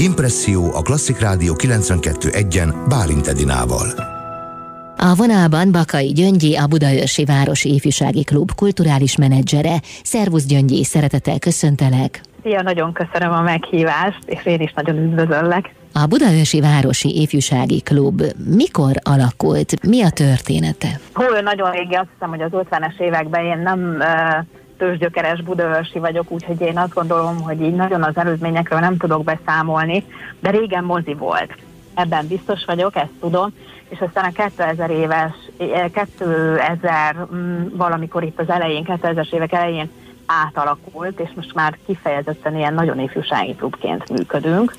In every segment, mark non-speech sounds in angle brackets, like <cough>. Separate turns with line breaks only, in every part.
Impresszió a Klasszik Rádió 92.1-en Bálint Edinával.
A vonalban Bakai Gyöngyi, a Budaörsi Városi Ifjúsági Klub kulturális menedzsere. Szervusz Gyöngyi, szeretettel köszöntelek!
Szia, nagyon köszönöm a meghívást, és én is nagyon üdvözöllek.
A Budaörsi Városi Ifjúsági Klub mikor alakult? Mi a története?
Hú, nagyon régi, azt hiszem, hogy az 50-es években én nem uh, tőzsgyökeres budaörsi vagyok, úgyhogy én azt gondolom, hogy így nagyon az előzményekről nem tudok beszámolni, de régen mozi volt. Ebben biztos vagyok, ezt tudom, és aztán a 2000 éves, 2000 mm, valamikor itt az elején, 2000-es évek elején átalakult, és most már kifejezetten ilyen nagyon ifjúsági klubként működünk.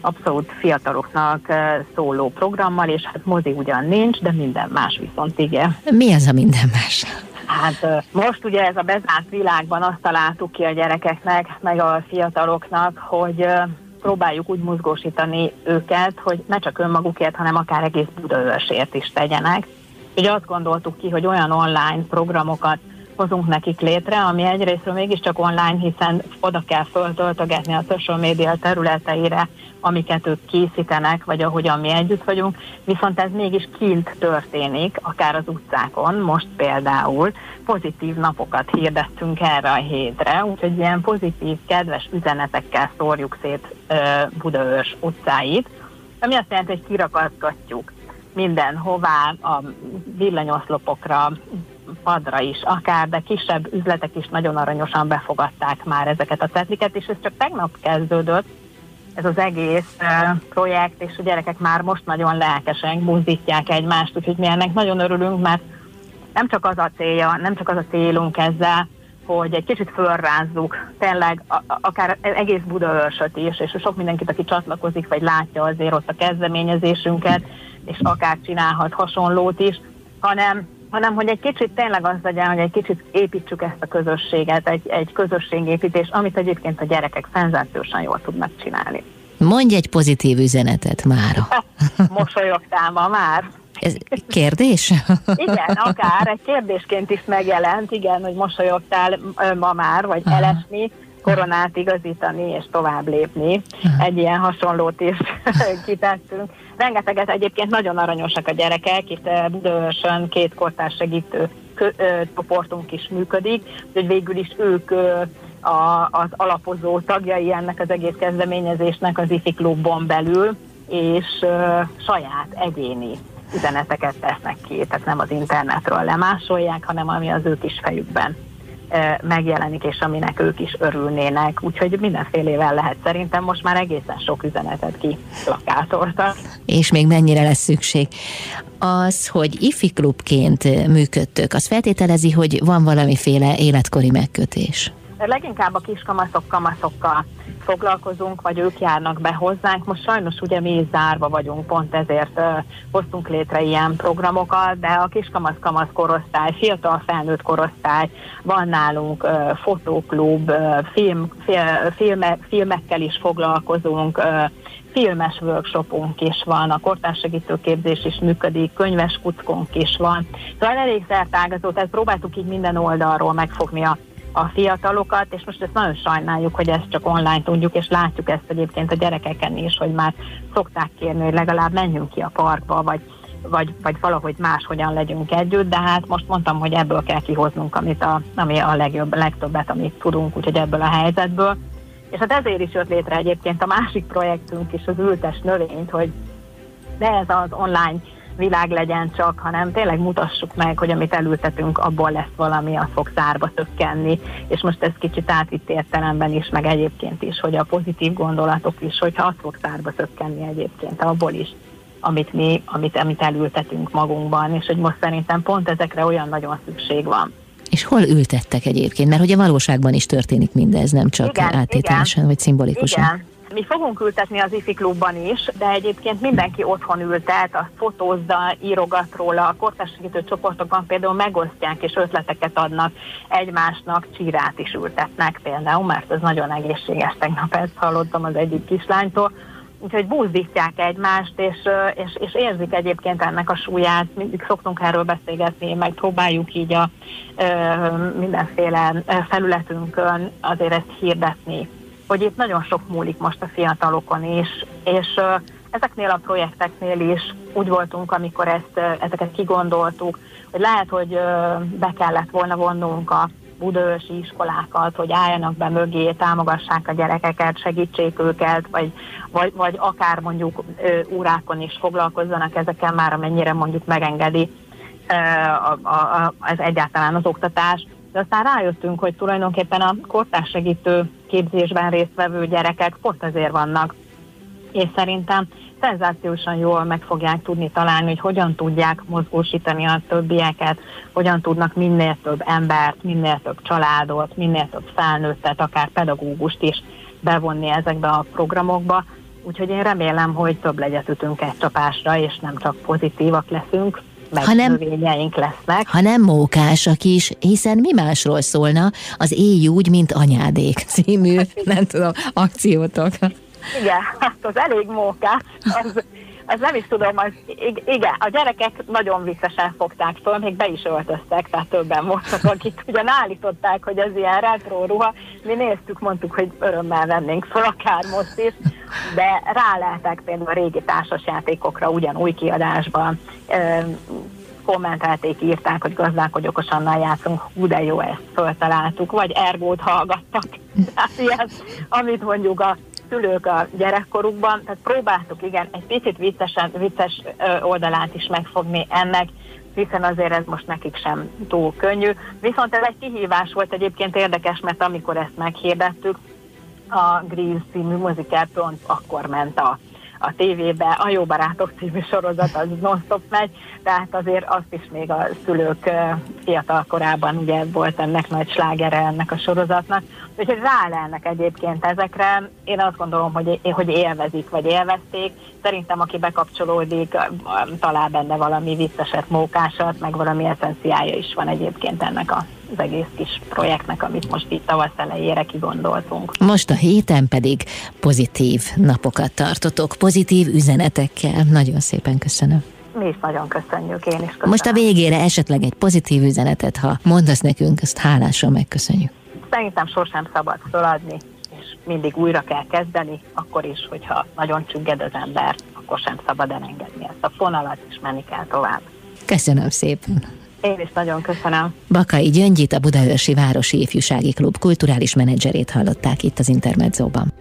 Abszolút fiataloknak szóló programmal, és hát mozi ugyan nincs, de minden más viszont igen.
Mi ez a minden más?
Hát most ugye ez a bezárt világban azt találtuk ki a gyerekeknek, meg a fiataloknak, hogy próbáljuk úgy mozgósítani őket, hogy ne csak önmagukért, hanem akár egész Budaörsért is tegyenek. Ugye azt gondoltuk ki, hogy olyan online programokat hozunk nekik létre, ami egyrésztről mégiscsak online, hiszen oda kell föltöltögetni a social media területeire, amiket ők készítenek, vagy ahogyan mi együtt vagyunk, viszont ez mégis kint történik, akár az utcákon, most például pozitív napokat hirdettünk erre a hétre, úgyhogy ilyen pozitív, kedves üzenetekkel szórjuk szét Budaörs utcáit, ami azt jelenti, hogy kirakatgatjuk mindenhová, a villanyoszlopokra, padra is, akár, de kisebb üzletek is nagyon aranyosan befogadták már ezeket a cetliket, és ez csak tegnap kezdődött, ez az egész projekt, és a gyerekek már most nagyon lelkesen buzdítják egymást, úgyhogy mi ennek nagyon örülünk, mert nem csak az a célja, nem csak az a célunk ezzel, hogy egy kicsit fölrázzuk tényleg akár egész Budaörsöt is, és sok mindenkit, aki csatlakozik, vagy látja azért ott a kezdeményezésünket, és akár csinálhat hasonlót is, hanem hanem hogy egy kicsit tényleg az legyen, hogy egy kicsit építsük ezt a közösséget, egy, egy közösségépítés, amit egyébként a gyerekek szenzációsan jól tudnak csinálni.
Mondj egy pozitív üzenetet mára. <laughs>
Mosolyogtál ma már?
Ez kérdés? <laughs>
Igen, akár egy kérdésként is megjelent, igen, hogy mosolyogtál ma már, vagy Aha. elesni, koronát igazítani és tovább lépni. Egy ilyen hasonlót is <laughs> kitettünk. Rengeteget egyébként nagyon aranyosak a gyerekek, itt Budaörsön két kortás segítő csoportunk is működik, hogy végül is ők a, az alapozó tagjai ennek az egész kezdeményezésnek az IFI klubban belül, és saját egyéni üzeneteket tesznek ki, tehát nem az internetről lemásolják, hanem ami az ő kis fejükben megjelenik, és aminek ők is örülnének. Úgyhogy mindenfélével lehet szerintem most már egészen sok üzenetet ki plakátoltak.
És még mennyire lesz szükség? Az, hogy ifi klubként működtök, az feltételezi, hogy van valamiféle életkori megkötés.
Leginkább a kiskamaszok kamaszokkal foglalkozunk, vagy ők járnak be hozzánk. Most sajnos ugye mi zárva vagyunk, pont ezért hoztunk létre ilyen programokat, de a kiskamasz-kamasz korosztály, fiatal felnőtt korosztály, van nálunk uh, fotóklub, film, fil, filme, filmekkel is foglalkozunk, uh, filmes workshopunk is van, a kortársegítőképzés is működik, könyves kuckónk is van. Szóval elég szertágazó, tehát próbáltuk így minden oldalról megfogni a a fiatalokat, és most ezt nagyon sajnáljuk, hogy ezt csak online tudjuk, és látjuk ezt egyébként a gyerekeken is, hogy már szokták kérni, hogy legalább menjünk ki a parkba, vagy, vagy, vagy valahogy máshogyan legyünk együtt, de hát most mondtam, hogy ebből kell kihoznunk, amit a, ami a legjobb, legtöbbet, amit tudunk, úgyhogy ebből a helyzetből. És hát ezért is jött létre egyébként a másik projektünk is, az ültes növényt, hogy de ez az online világ legyen csak, hanem tényleg mutassuk meg, hogy amit elültetünk, abból lesz valami, az fog szárba tökkenni, és most ez kicsit átvitt értelemben is, meg egyébként is, hogy a pozitív gondolatok is, hogyha az fog szárba tökkenni egyébként abból is, amit mi, amit, amit elültetünk magunkban, és hogy most szerintem pont ezekre olyan nagyon szükség van.
És hol ültettek egyébként? Mert hogy a valóságban is történik mindez, nem csak igen, áttételesen igen. vagy szimbolikusan.
Igen. Mi fogunk ültetni az IFI klubban is, de egyébként mindenki otthon ültet, a fotózza, írogat róla, a kortársegítő csoportokban például megosztják és ötleteket adnak egymásnak, csírát is ültetnek például, mert ez nagyon egészséges, tegnap ezt hallottam az egyik kislánytól, úgyhogy buzdítják egymást, és, és, és érzik egyébként ennek a súlyát, mindig szoktunk erről beszélgetni, meg próbáljuk így a ö, mindenféle felületünkön azért ezt hirdetni hogy itt nagyon sok múlik most a fiatalokon is, és ezeknél a projekteknél is úgy voltunk, amikor ezt, ezeket kigondoltuk, hogy lehet, hogy be kellett volna vonnunk a budaörsi iskolákat, hogy álljanak be mögé, támogassák a gyerekeket, segítsék őket, vagy, vagy, vagy akár mondjuk órákon is foglalkozzanak ezekkel már, amennyire mondjuk megengedi a, a, a, ez egyáltalán az oktatás. De aztán rájöttünk, hogy tulajdonképpen a kortárs segítő képzésben résztvevő gyerekek pont azért vannak. És szerintem szenzációsan jól meg fogják tudni találni, hogy hogyan tudják mozgósítani a többieket, hogyan tudnak minél több embert, minél több családot, minél több felnőttet, akár pedagógust is bevonni ezekbe a programokba. Úgyhogy én remélem, hogy több legyet ütünk egy csapásra, és nem csak pozitívak leszünk, meg ha nem, növényeink lesznek.
Ha nem mókásak is, hiszen mi másról szólna az Éj úgy, mint anyádék <laughs> című, nem tudom, akciótok.
Igen, hát az elég móká. Az, az nem is tudom, az, igen, a gyerekek nagyon viccesen fogták föl, még be is öltöztek, tehát többen voltak, akik <laughs> ugyan állították, hogy ez ilyen retro ruha. Mi néztük, mondtuk, hogy örömmel vennénk föl, akár most is, de ráleltek például a régi társasjátékokra ugyanúj kiadásban, kommentelték, írták, hogy gazdálkodj okosannal játszunk, hú de jó, ezt föltaláltuk, vagy ergót hallgattak. Tehát <laughs> ilyen, amit mondjuk a szülők a gyerekkorukban, tehát próbáltuk igen egy picit viccesen, vicces oldalát is megfogni ennek, hiszen azért ez most nekik sem túl könnyű. Viszont ez egy kihívás volt egyébként érdekes, mert amikor ezt meghirdettük, a Grease című muzikál pont akkor ment a a tévébe, a Jó Barátok című sorozat az non-stop megy, tehát azért azt is még a szülők fiatal korában ugye volt ennek nagy slágere ennek a sorozatnak, úgyhogy rálelnek egyébként ezekre. Én azt gondolom, hogy, hogy élvezik, vagy élvezték. Szerintem, aki bekapcsolódik, talál benne valami vicceset, mókásat, meg valami eszenciája is van egyébként ennek a az egész kis projektnek, amit most itt tavasz elejére kigondoltunk.
Most a héten pedig pozitív napokat tartotok, pozitív üzenetekkel. Nagyon szépen köszönöm.
Mi is nagyon köszönjük, én is köszönöm.
Most a végére esetleg egy pozitív üzenetet, ha mondasz nekünk, ezt hálásan megköszönjük.
Szerintem sosem szabad feladni, és mindig újra kell kezdeni, akkor is, hogyha nagyon csügged az ember, akkor sem szabad elengedni ezt a fonalat, és menni kell tovább.
Köszönöm szépen.
Én is nagyon köszönöm.
Bakai Gyöngyit, a Budaörsi Városi Ifjúsági Klub kulturális menedzserét hallották itt az Intermedzóban.